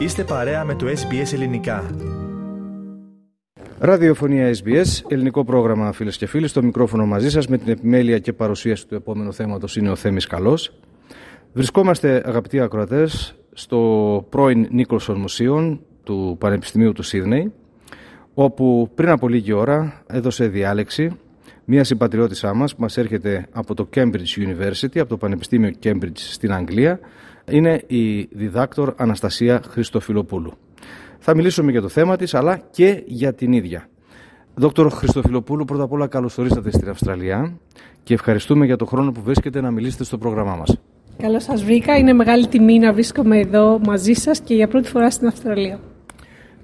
Είστε παρέα με το SBS Ελληνικά. Ραδιοφωνία SBS, ελληνικό πρόγραμμα φίλες και φίλοι. Στο μικρόφωνο μαζί σας με την επιμέλεια και παρουσίαση του επόμενου θέματος είναι ο Θέμης Καλός. Βρισκόμαστε, αγαπητοί ακροατές, στο πρώην Νίκολσον Μουσείο του Πανεπιστημίου του Σίδνεϊ, όπου πριν από λίγη ώρα έδωσε διάλεξη μια συμπατριώτησά μας που μας έρχεται από το Cambridge University, από το Πανεπιστήμιο Cambridge στην Αγγλία, είναι η διδάκτορ Αναστασία Χριστοφιλοπούλου. Θα μιλήσουμε για το θέμα της αλλά και για την ίδια. Δόκτωρ Χριστοφιλοπούλου, πρώτα απ' όλα καλώς ορίσατε στην Αυστραλία και ευχαριστούμε για το χρόνο που βρίσκετε να μιλήσετε στο πρόγραμμά μας. Καλώς σας βρήκα. Είναι μεγάλη τιμή να βρίσκομαι εδώ μαζί σας και για πρώτη φορά στην Αυστραλία.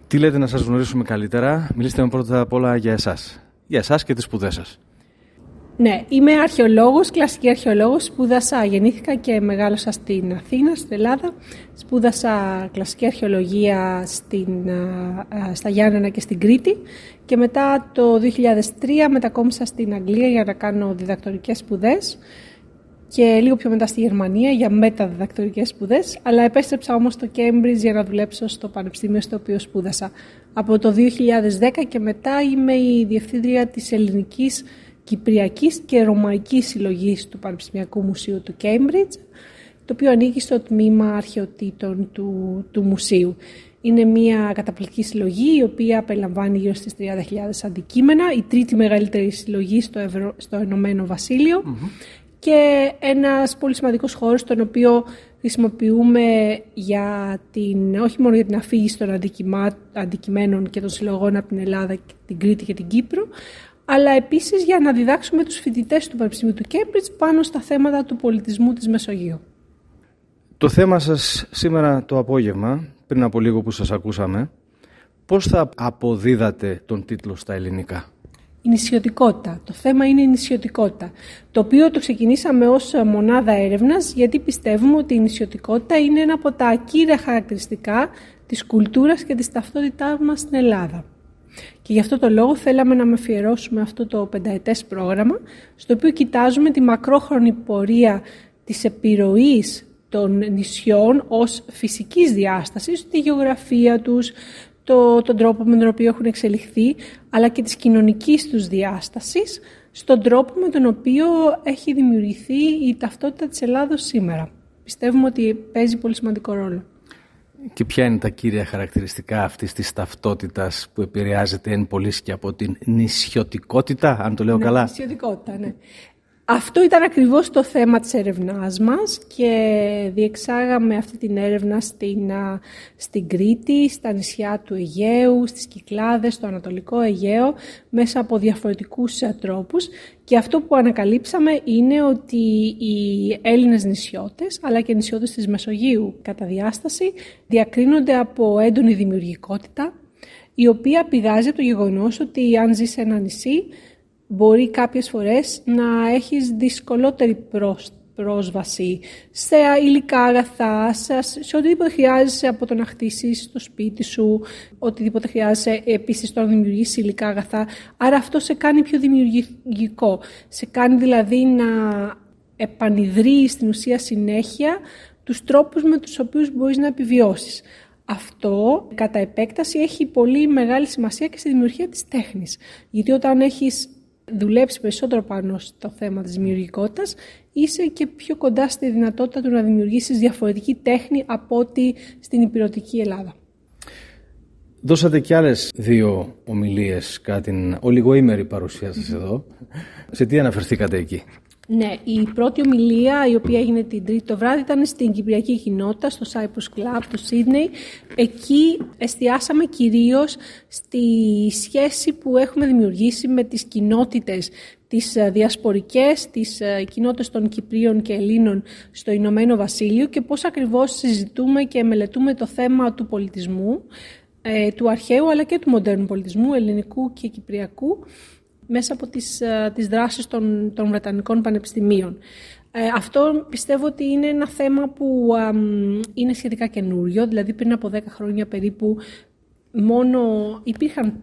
Τι λέτε να σας γνωρίσουμε καλύτερα; Μιλήστε με πρώτα απ' όλα για εσάς. Για εσάς και τις σπουδές σας. Ναι, είμαι αρχαιολόγος, κλασική αρχαιολόγος. Σπούδασα, γεννήθηκα και μεγάλωσα στην Αθήνα, στην Ελλάδα. Σπούδασα κλασική αρχαιολογία στην, στα Γιάννενα και στην Κρήτη. Και μετά το 2003 μετακόμισα στην Αγγλία για να κάνω διδακτορικές σπουδές και λίγο πιο μετά στη Γερμανία για μεταδιδακτορικές σπουδές, αλλά επέστρεψα όμως στο Cambridge για να δουλέψω στο πανεπιστήμιο στο οποίο σπούδασα. Από το 2010 και μετά είμαι η διευθύντρια της ελληνικής Κυπριακής και Ρωμαϊκής Συλλογής του Πανεπιστημιακού Μουσείου του Cambridge, το οποίο ανήκει στο τμήμα αρχαιοτήτων του, του μουσείου. Είναι μια καταπληκτική συλλογή η οποία περιλαμβάνει γύρω στις 30.000 αντικείμενα, η τρίτη μεγαλύτερη συλλογή στο, Ευρω... στο Ενωμένο και ένας πολύ σημαντικός χώρος τον οποίο χρησιμοποιούμε για την, όχι μόνο για την αφήγηση των αντικειμένων και των συλλογών από την Ελλάδα, την Κρήτη και την Κύπρο, αλλά επίσης για να διδάξουμε τους φοιτητές του Πανεπιστημίου του Κέμπριτζ πάνω στα θέματα του πολιτισμού της Μεσογείου. Το θέμα σας σήμερα το απόγευμα, πριν από λίγο που σας ακούσαμε, πώς θα αποδίδατε τον τίτλο στα ελληνικά; Η νησιωτικότητα. Το θέμα είναι η νησιωτικότητα, το οποίο το ξεκινήσαμε ως μονάδα έρευνας, γιατί πιστεύουμε ότι η νησιωτικότητα είναι ένα από τα κύρια χαρακτηριστικά της κουλτούρας και της ταυτότητάς μας στην Ελλάδα. Και γι' αυτό το λόγο θέλαμε να με αφιερώσουμε αυτό το πενταετές πρόγραμμα, στο οποίο κοιτάζουμε τη μακρόχρονη πορεία της επιρροής των νησιών ως φυσικής διάστασης, τη γεωγραφία τους, το, τον τρόπο με τον οποίο έχουν εξελιχθεί, αλλά και της κοινωνικής τους διάστασης, στον τρόπο με τον οποίο έχει δημιουργηθεί η ταυτότητα της Ελλάδος σήμερα. Πιστεύουμε ότι παίζει πολύ σημαντικό ρόλο. Και ποια είναι τα κύρια χαρακτηριστικά αυτής της ταυτότητας που επηρεάζεται εν πωλής και από την νησιωτικότητα, αν το λέω ναι, καλά; Νησιωτικότητα, ναι. Αυτό ήταν ακριβώς το θέμα της έρευνάς μας και διεξάγαμε αυτή την έρευνα στην, στην Κρήτη, στα νησιά του Αιγαίου, στις Κυκλάδες, στο Ανατολικό Αιγαίο, μέσα από διαφορετικούς τρόπους. Και αυτό που ανακαλύψαμε είναι ότι οι Έλληνες νησιώτες, αλλά και οι νησιώτες της Μεσογείου κατά διάσταση, διακρίνονται από έντονη δημιουργικότητα, η οποία πηγάζει από το γεγονός ότι αν ζει σε ένα νησί, μπορεί κάποιες φορές να έχεις δυσκολότερη πρόσβαση σε υλικά αγαθά, σε, οτιδήποτε χρειάζεσαι από το να χτίσεις το σπίτι σου, οτιδήποτε χρειάζεσαι επίσης το να δημιουργήσεις υλικά αγαθά. Άρα αυτό σε κάνει πιο δημιουργικό. Σε κάνει δηλαδή να επανειδρύεις στην ουσία συνέχεια τους τρόπους με τους οποίους μπορείς να επιβιώσεις. Αυτό κατά επέκταση έχει πολύ μεγάλη σημασία και στη δημιουργία της τέχνης. Γιατί όταν έχεις δουλέψει περισσότερο πάνω στο θέμα της δημιουργικότητας, είσαι και πιο κοντά στη δυνατότητα του να δημιουργήσεις διαφορετική τέχνη από ό,τι στην υπηρετική Ελλάδα. Δώσατε και άλλες δύο ομιλίες κατά την ολιγοήμερη παρουσία σας εδώ. Σε τι αναφερθήκατε εκεί; Ναι, η πρώτη ομιλία η οποία έγινε την Τρίτη το βράδυ ήταν στην Κυπριακή Κοινότητα, στο Cyprus Club του Σίδνεϊ. Εκεί εστιάσαμε κυρίως στη σχέση που έχουμε δημιουργήσει με τις κοινότητες τις ε, διασπορικές, τις ε, κοινότητες των Κυπρίων και Ελλήνων στο Ηνωμένο Βασίλειο και πώς ακριβώς συζητούμε και μελετούμε το θέμα του πολιτισμού, ε, του αρχαίου αλλά και του μοντέρνου πολιτισμού, ελληνικού και κυπριακού, μέσα από τις, ε, τις δράσεις των, των Βρετανικών Πανεπιστημίων. Ε, αυτό πιστεύω ότι είναι ένα θέμα που είναι σχετικά καινούριο, δηλαδή πριν από 10 χρόνια περίπου μόνο υπήρχαν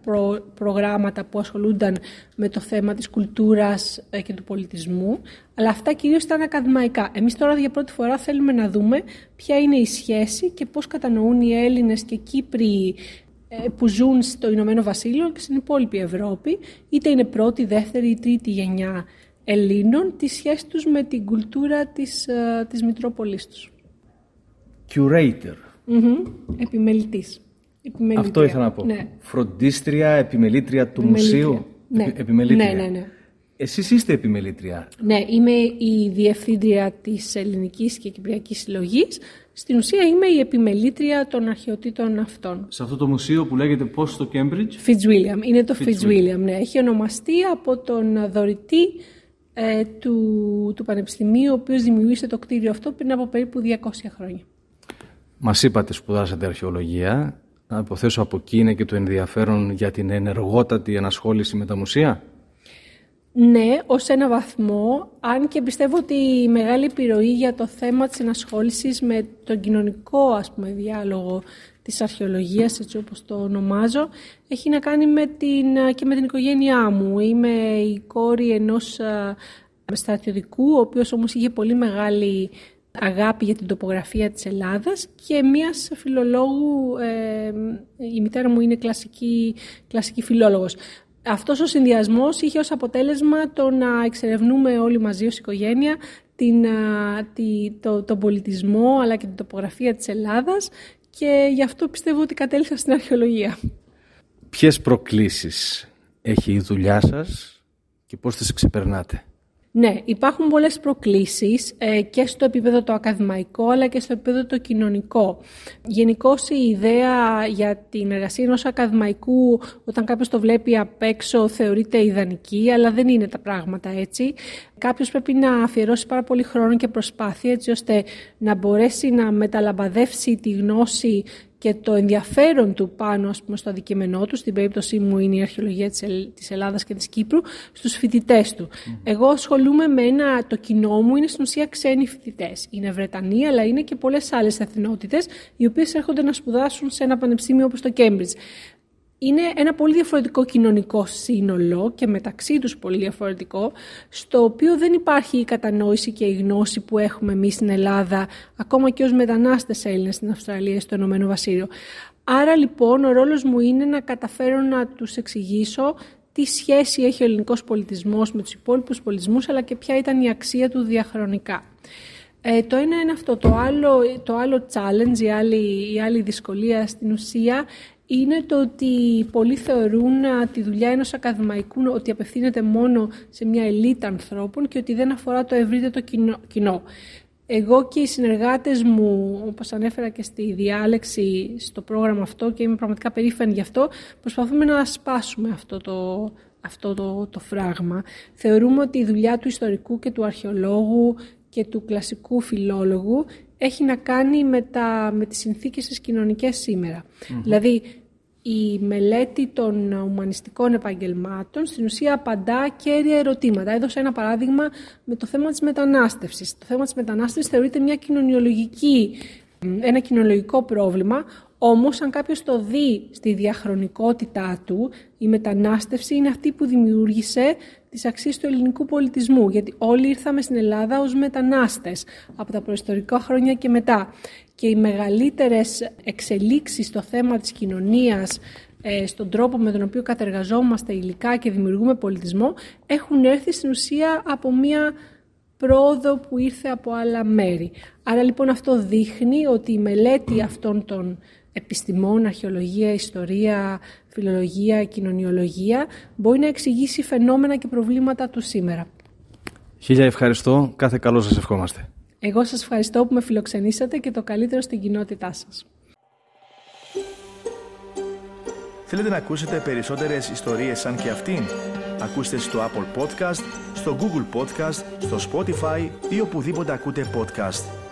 προγράμματα που ασχολούνταν με το θέμα της κουλτούρας ε, και του πολιτισμού, αλλά αυτά κυρίως ήταν ακαδημαϊκά. Εμείς τώρα για πρώτη φορά θέλουμε να δούμε ποια είναι η σχέση και πώς κατανοούν οι Έλληνες και Κύπροι ε, που ζουν στο Ηνωμένο Βασίλειο και στην υπόλοιπη Ευρώπη, είτε είναι πρώτη, δεύτερη ή τρίτη γενιά Ελλήνων, τη σχέση τους με την κουλτούρα της, ε, της Μητρόπολης τους. Curator. Mm-hmm. Επιμελητής. Αυτό ήθελα να πω. Ναι. Φροντίστρια, επιμελήτρια του μουσείου. Ναι. επιμελήτρια. Ναι, ναι, ναι. Εσείς είστε επιμελήτρια. Ναι, είμαι η διευθύντρια της Ελληνικής και Κυπριακής Συλλογής. Στην ουσία είμαι η επιμελήτρια των αρχαιοτήτων αυτών. Σε αυτό το μουσείο που λέγεται πώς στο Cambridge; Fitzwilliam. Είναι το Fitzwilliam, ναι. Έχει ονομαστεί από τον δωρητή ε, του, του Πανεπιστημίου, ο οποίος δημιούργησε το κτίριο αυτό πριν από περίπου 200 χρόνια. Μας είπατε σπουδάσατε αρχαιολογία. Να υποθέσω από εκεί είναι και το ενδιαφέρον για την ενεργότατη ενασχόληση με τα μουσεία; Ναι, ως ένα βαθμό, αν και πιστεύω ότι η μεγάλη επιρροή για το θέμα της ενασχόλησης με τον κοινωνικό ας πούμε, διάλογο της αρχαιολογίας, έτσι όπως το ονομάζω, έχει να κάνει με την, και με την οικογένειά μου. Είμαι η κόρη ενός στρατιωτικού, ο οποίος όμως είχε πολύ μεγάλη αγάπη για την τοπογραφία της Ελλάδας και μίας φιλολόγου, ε, η μητέρα μου είναι κλασική, κλασική φιλόλογος. Αυτός ο συνδυασμός είχε ως αποτέλεσμα το να εξερευνούμε όλοι μαζί ως οικογένεια την, τη, το, τον πολιτισμό αλλά και την τοπογραφία της Ελλάδας και γι' αυτό πιστεύω ότι κατέληξα στην αρχαιολογία. Ποιες προκλήσεις έχει η δουλειά σας και πώς τις ξεπερνάτε; Ναι, υπάρχουν πολλές προκλήσεις ε, και στο επίπεδο το ακαδημαϊκό αλλά και στο επίπεδο το κοινωνικό. Γενικώ η ιδέα για την εργασία ενός ακαδημαϊκού όταν κάποιος το βλέπει απ' έξω θεωρείται ιδανική αλλά δεν είναι τα πράγματα έτσι. Κάποιος πρέπει να αφιερώσει πάρα πολύ χρόνο και προσπάθεια έτσι ώστε να μπορέσει να μεταλαμπαδεύσει τη γνώση και το ενδιαφέρον του πάνω ας πούμε, στο αντικείμενό του, στην περίπτωσή μου είναι η αρχαιολογία της Ελλάδας και της Κύπρου, στους φοιτητές του. Εγώ ασχολούμαι με ένα, το κοινό μου είναι στην ουσία ξένοι φοιτητές. Είναι Βρετανοί, αλλά είναι και πολλές άλλες εθνότητες, οι οποίες έρχονται να σπουδάσουν σε ένα πανεπιστήμιο όπως το Cambridge είναι ένα πολύ διαφορετικό κοινωνικό σύνολο και μεταξύ τους πολύ διαφορετικό, στο οποίο δεν υπάρχει η κατανόηση και η γνώση που έχουμε εμείς στην Ελλάδα, ακόμα και ως μετανάστες Έλληνες στην Αυστραλία, στο Ηνωμένο Βασίλειο. Άρα λοιπόν ο ρόλος μου είναι να καταφέρω να τους εξηγήσω τι σχέση έχει ο ελληνικός πολιτισμός με τους υπόλοιπους πολιτισμούς, αλλά και ποια ήταν η αξία του διαχρονικά. Ε, το ένα είναι αυτό. Το άλλο, το άλλο challenge, η άλλη, η άλλη δυσκολία στην ουσία είναι το ότι πολλοί θεωρούν τη δουλειά ενός ακαδημαϊκού ότι απευθύνεται μόνο σε μια ελίτ ανθρώπων και ότι δεν αφορά το ευρύτερο κοινό. Εγώ και οι συνεργάτες μου, όπως ανέφερα και στη διάλεξη στο πρόγραμμα αυτό και είμαι πραγματικά περήφανη γι' αυτό, προσπαθούμε να σπάσουμε αυτό το, αυτό το, το φράγμα. Θεωρούμε ότι η δουλειά του ιστορικού και του αρχαιολόγου και του κλασικού φιλόλογου έχει να κάνει με, τα, με τις συνθήκες της κοινωνικές Δηλαδή, η μελέτη των ουμανιστικών επαγγελμάτων στην ουσία απαντά κέρια ερωτήματα. Έδωσα ένα παράδειγμα με το θέμα της μετανάστευσης. Το θέμα της μετανάστευσης θεωρείται μια κοινωνιολογική, ένα κοινωνιολογικό πρόβλημα, όμως αν κάποιος το δει στη διαχρονικότητά του, η μετανάστευση είναι αυτή που δημιούργησε τις αξίες του ελληνικού πολιτισμού, γιατί όλοι ήρθαμε στην Ελλάδα ως μετανάστες από τα προϊστορικά χρόνια και μετά. Και οι μεγαλύτερες εξελίξεις στο θέμα της κοινωνίας, ε, στον τρόπο με τον οποίο κατεργαζόμαστε υλικά και δημιουργούμε πολιτισμό, έχουν έρθει στην ουσία από μια πρόοδο που ήρθε από άλλα μέρη. Άρα λοιπόν αυτό δείχνει ότι η μελέτη αυτών των επιστημών, αρχαιολογία, ιστορία, φιλολογία, κοινωνιολογία, μπορεί να εξηγήσει φαινόμενα και προβλήματα του σήμερα. Χίλια ευχαριστώ. Κάθε καλό σας ευχόμαστε. Εγώ σας ευχαριστώ που με φιλοξενήσατε και το καλύτερο στην κοινότητά σας. Θέλετε να ακούσετε περισσότερες ιστορίες σαν και αυτήν; Ακούστε στο Apple Podcast, στο Google Podcast, στο Spotify ή οπουδήποτε ακούτε podcast.